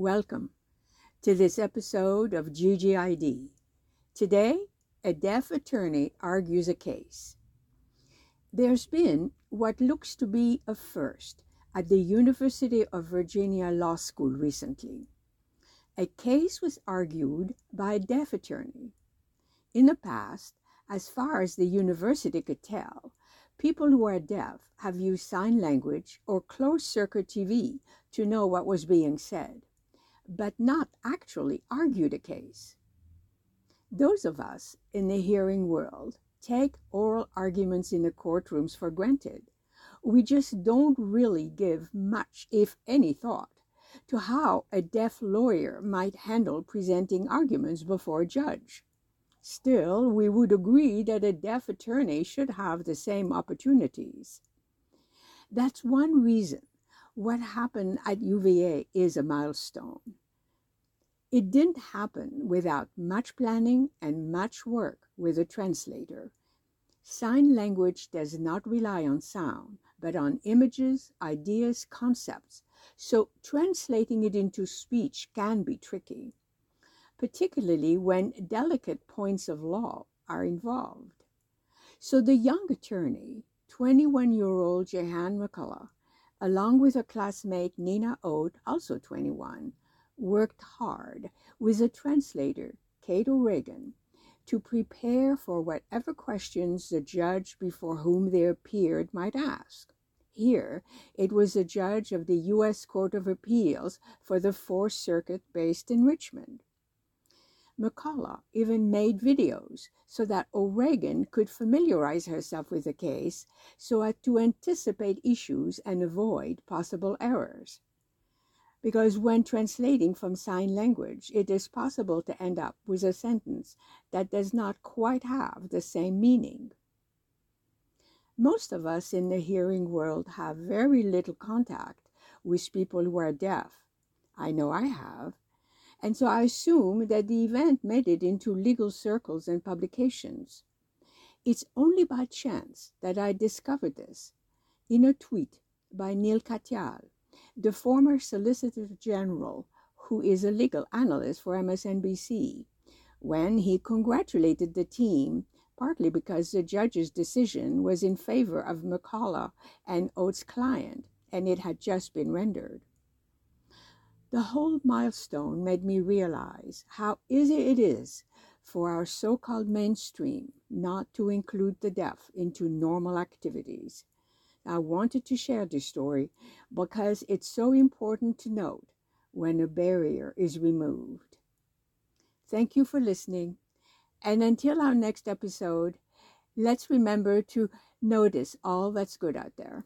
Welcome to this episode of GGID. Today, a deaf attorney argues a case. There's been what looks to be a first at the University of Virginia Law School recently. A case was argued by a deaf attorney. In the past, as far as the university could tell, people who are deaf have used sign language or closed circuit TV to know what was being said but not actually argued a case. Those of us in the hearing world take oral arguments in the courtrooms for granted. We just don't really give much, if any, thought to how a deaf lawyer might handle presenting arguments before a judge. Still, we would agree that a deaf attorney should have the same opportunities. That's one reason what happened at UVA is a milestone. It didn't happen without much planning and much work with a translator. Sign language does not rely on sound, but on images, ideas, concepts, so translating it into speech can be tricky, particularly when delicate points of law are involved. So the young attorney, 21 year old Jehanne McCullough, along with her classmate Nina Oat, also 21, worked hard with a translator, Kate O'Regan, to prepare for whatever questions the judge before whom they appeared might ask. Here, it was a judge of the U.S. Court of Appeals for the Fourth Circuit based in Richmond. McCullough even made videos so that O'Regan could familiarize herself with the case so as to anticipate issues and avoid possible errors. Because when translating from sign language, it is possible to end up with a sentence that does not quite have the same meaning. Most of us in the hearing world have very little contact with people who are deaf. I know I have and so I assume that the event made it into legal circles and publications. It's only by chance that I discovered this in a tweet by Neal Katyal, the former Solicitor General who is a legal analyst for MSNBC, when he congratulated the team partly because the judge's decision was in favor of McCullough and Oates' client, and it had just been rendered. The whole milestone made me realize how easy it is for our so called mainstream not to include the deaf into normal activities. I wanted to share this story because it's so important to note when a barrier is removed. Thank you for listening. And until our next episode, let's remember to notice all that's good out there.